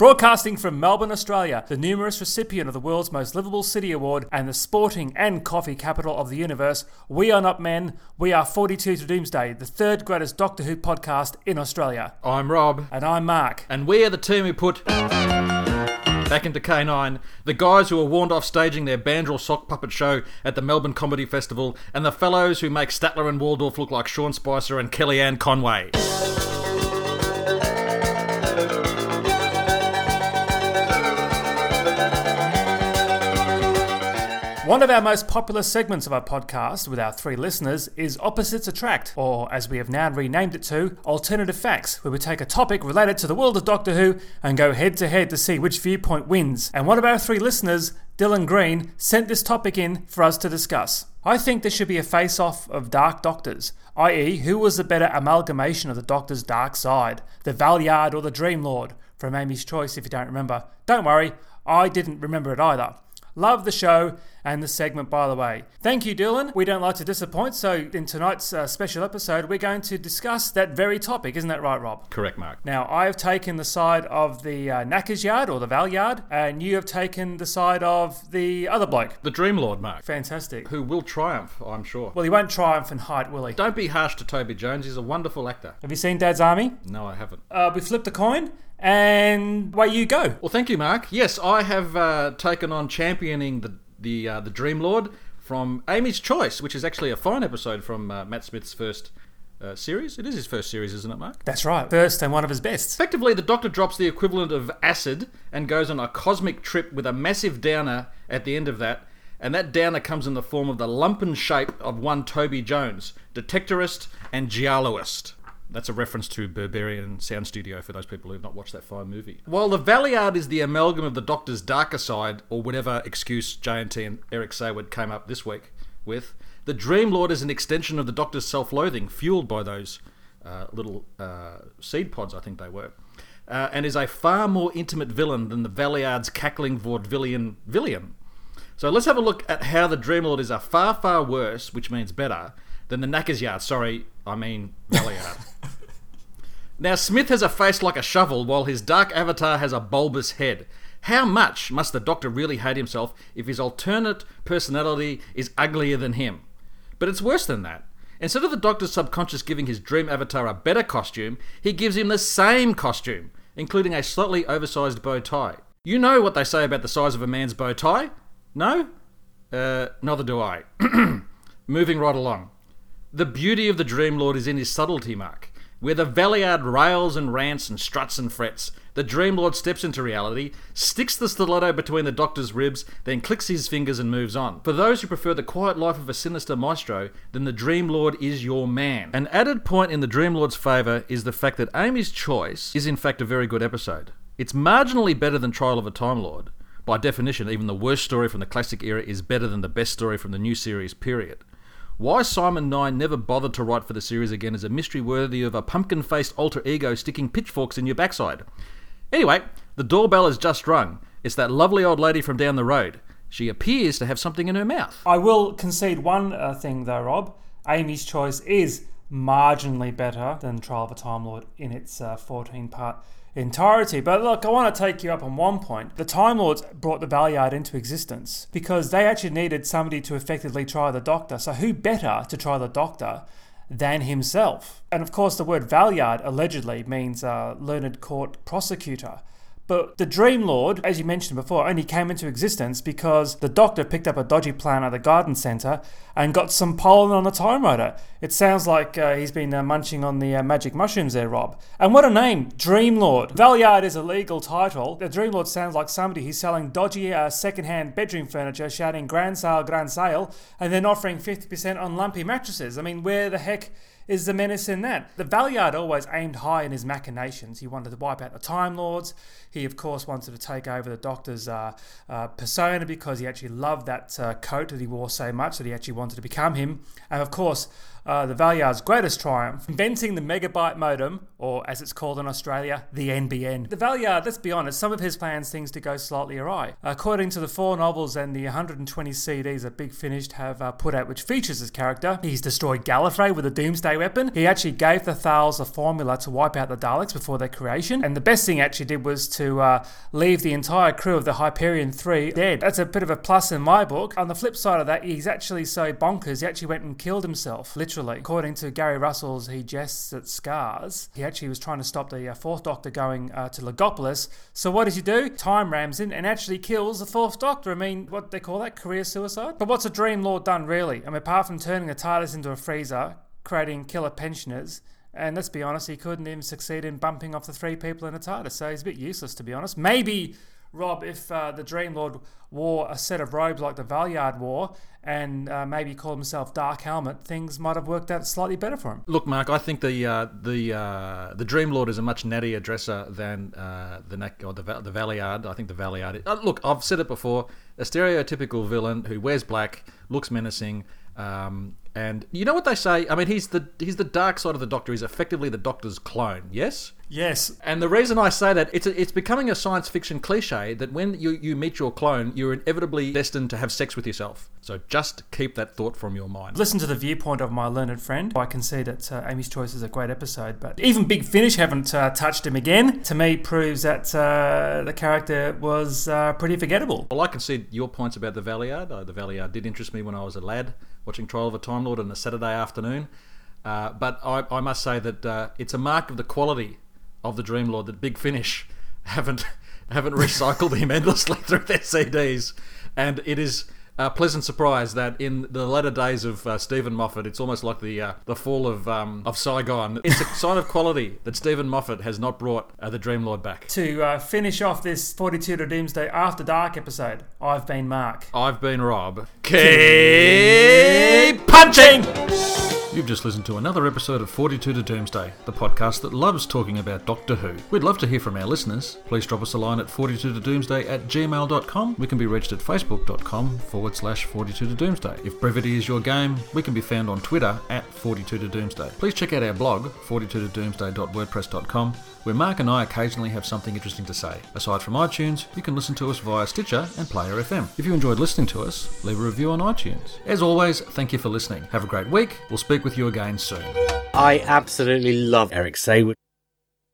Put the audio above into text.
Broadcasting from Melbourne, Australia, the numerous recipient of the world's most livable city award and the sporting and coffee capital of the universe, we are not men, we are 42 to Doomsday, the third greatest Doctor Who podcast in Australia. I'm Rob, And I'm Mark. and we are the team who put back into K9 the guys who were warned off staging their Bandril sock puppet show at the Melbourne Comedy Festival, and the fellows who make Statler and Waldorf look like Sean Spicer and Kellyanne Conway. One of our most popular segments of our podcast with our three listeners is Opposites Attract, or as we have now renamed it to, Alternative Facts, where we take a topic related to the world of Doctor Who and go head to head to see which viewpoint wins. And one of our three listeners, Dylan Green, sent this topic in for us to discuss. I think there should be a face off of Dark Doctors, i.e., who was the better amalgamation of the Doctor's dark side, the Valeyard or the Dream Lord? From Amy's Choice, if you don't remember. Don't worry, I didn't remember it either. Love the show and the segment, by the way. Thank you, Dylan. We don't like to disappoint, so in tonight's uh, special episode, we're going to discuss that very topic. Isn't that right, Rob? Correct, Mark. Now, I have taken the side of the uh, Knackers Yard or the Val Yard, and you have taken the side of the other bloke. The Dream Lord, Mark, Fantastic. who will triumph, I'm sure. Well, he won't triumph in height, will he? Don't be harsh to Toby Jones, he's a wonderful actor. Have you seen Dad's Army? No, I haven't. Uh, we flipped a coin, and away you go. Well, thank you, Mark. Yes, I have uh, taken on championing the the uh, the Dream Lord from Amy's Choice, which is actually a fine episode from uh, Matt Smith's first uh, series. It is his first series, isn't it, Mark? That's right. First and one of his best. Effectively, the Doctor drops the equivalent of acid and goes on a cosmic trip with a massive downer at the end of that. And that downer comes in the form of the lumpen shape of one Toby Jones, detectorist and gialloist. That's a reference to Berberian Sound Studio for those people who've not watched that fine movie. While the Valeyard is the amalgam of the Doctor's darker side, or whatever excuse JNT and Eric Saward came up this week with, the Dream Lord is an extension of the Doctor's self-loathing, fueled by those uh, little uh, seed pods, I think they were, uh, and is a far more intimate villain than the Valeyard's cackling vaudevillian villain. So let's have a look at how the Dream Lord is a far, far worse, which means better, than the Knackers Yard. Sorry, I mean Valeyard. now, Smith has a face like a shovel, while his dark avatar has a bulbous head. How much must the Doctor really hate himself if his alternate personality is uglier than him? But it's worse than that. Instead of the Doctor's subconscious giving his dream avatar a better costume, he gives him the same costume, including a slightly oversized bow tie. You know what they say about the size of a man's bow tie? No? Uh, neither do I. Moving right along. The beauty of the Dream Lord is in his subtlety, Mark. Where the Valeyard rails and rants and struts and frets, the Dream Lord steps into reality, sticks the stiletto between the Doctor's ribs, then clicks his fingers and moves on. For those who prefer the quiet life of a sinister maestro, then the Dream Lord is your man. An added point in the Dream Lord's favour is the fact that Amy's Choice is in fact a very good episode. It's marginally better than Trial of a Time Lord. By definition, even the worst story from the classic era is better than the best story from the new series period. Why Simon Nye never bothered to write for the series again is a mystery worthy of a pumpkin faced alter ego sticking pitchforks in your backside. Anyway, the doorbell has just rung. It's that lovely old lady from down the road. She appears to have something in her mouth. I will concede one uh, thing though, Rob. Amy's Choice is marginally better than Trial of a Time Lord in its uh, 14 part entirety. But look, I want to take you up on one point. The Time Lords brought the Valeyard into existence because they actually needed somebody to effectively try the Doctor. So who better to try the Doctor than himself? And of course, the word Valeyard allegedly means uh, learned court prosecutor. But the Dream Lord, as you mentioned before, only came into existence because the doctor picked up a dodgy plan at the garden centre and got some pollen on the time rotor. It sounds like uh, he's been uh, munching on the uh, magic mushrooms there, Rob. And what a name, Dream Lord. Valeyard is a legal title. The Dream Lord sounds like somebody who's selling dodgy uh, second-hand bedroom furniture, shouting grand sale, grand sale, and then offering 50% on lumpy mattresses. I mean, where the heck is the menace in that. The Valeyard always aimed high in his machinations. He wanted to wipe out the Time Lords. He, of course, wanted to take over the Doctor's uh, uh, persona because he actually loved that uh, coat that he wore so much that he actually wanted to become him. And, of course, uh, the Valeyard's greatest triumph, inventing the megabyte modem, or as it's called in Australia, the NBN. The Valeyard, let's be honest, some of his plans things to go slightly awry. According to the four novels and the 120 CDs that Big Finish have uh, put out, which features his character, he's destroyed Gallifrey with a Doomsday weapon. He actually gave the Thals a formula to wipe out the Daleks before their creation, and the best thing he actually did was to uh, leave the entire crew of the Hyperion 3 dead. That's a bit of a plus in my book. On the flip side of that, he's actually so bonkers, he actually went and killed himself, literally. According to Gary Russell's He Jests at Scars, he actually was trying to stop the uh, Fourth Doctor going uh, to Logopolis. So what does he do? Time rams in and actually kills the Fourth Doctor. I mean, what they call that? Career suicide? But what's a Dream Lord done, really? I mean, apart from turning the TARDIS into a freezer, creating killer pensioners, and let's be honest, he couldn't even succeed in bumping off the three people in a TARDIS, so he's a bit useless, to be honest. Maybe Rob, if uh, the Dream Lord wore a set of robes like the Valeyard wore and uh, maybe called himself Dark Helmet, things might have worked out slightly better for him. Look, Mark, I think the uh, the uh, the Dream Lord is a much nattier dresser than uh, the neck or the the Valeyard. I think the Valeyard. Uh, look, I've said it before. A stereotypical villain who wears black, looks menacing. Um, and you know what they say? I mean, he's the he's the dark side of the Doctor. He's effectively the Doctor's clone. Yes. Yes. And the reason I say that it's a, it's becoming a science fiction cliche that when you you meet your clone, you're inevitably destined to have sex with yourself. So just keep that thought from your mind. Listen to the viewpoint of my learned friend. I can see that uh, Amy's Choice is a great episode, but even Big Finish haven't uh, touched him again. To me, proves that uh, the character was uh, pretty forgettable. Well, I can see your points about the Valeyard. Uh, the Valeyard did interest me when I was a lad watching Trial of a Time Lord on a Saturday afternoon. Uh, but I, I, must say that it's a mark of the quality of the Dream Lord that Big Finish haven't haven't recycled him endlessly through their CDs, and it is a pleasant surprise that in the latter days of uh, Steven Moffat, it's almost like the uh, the fall of um, of Saigon. It's a sign of quality that Steven Moffat has not brought uh, the Dream Lord back. To uh, finish off this 42 to Doomsday After Dark episode, I've been Mark. I've been Rob. Keep punching! You've just listened to another episode of 42 to Doomsday, the podcast that loves talking about Doctor Who. We'd love to hear from our listeners. Please drop us a line at 42 to Doomsday at gmail.com. We can be reached at facebook.com forward slash 42 to Doomsday. If brevity is your game, we can be found on Twitter at 42 to Doomsday. Please check out our blog, 42 to doomsday.wordpress.com where Mark and I occasionally have something interesting to say. Aside from iTunes, you can listen to us via Stitcher and Player FM. If you enjoyed listening to us, leave a review on iTunes. As always, thank you for listening. Have a great week. We'll speak with you again soon. I absolutely love Eric Saward.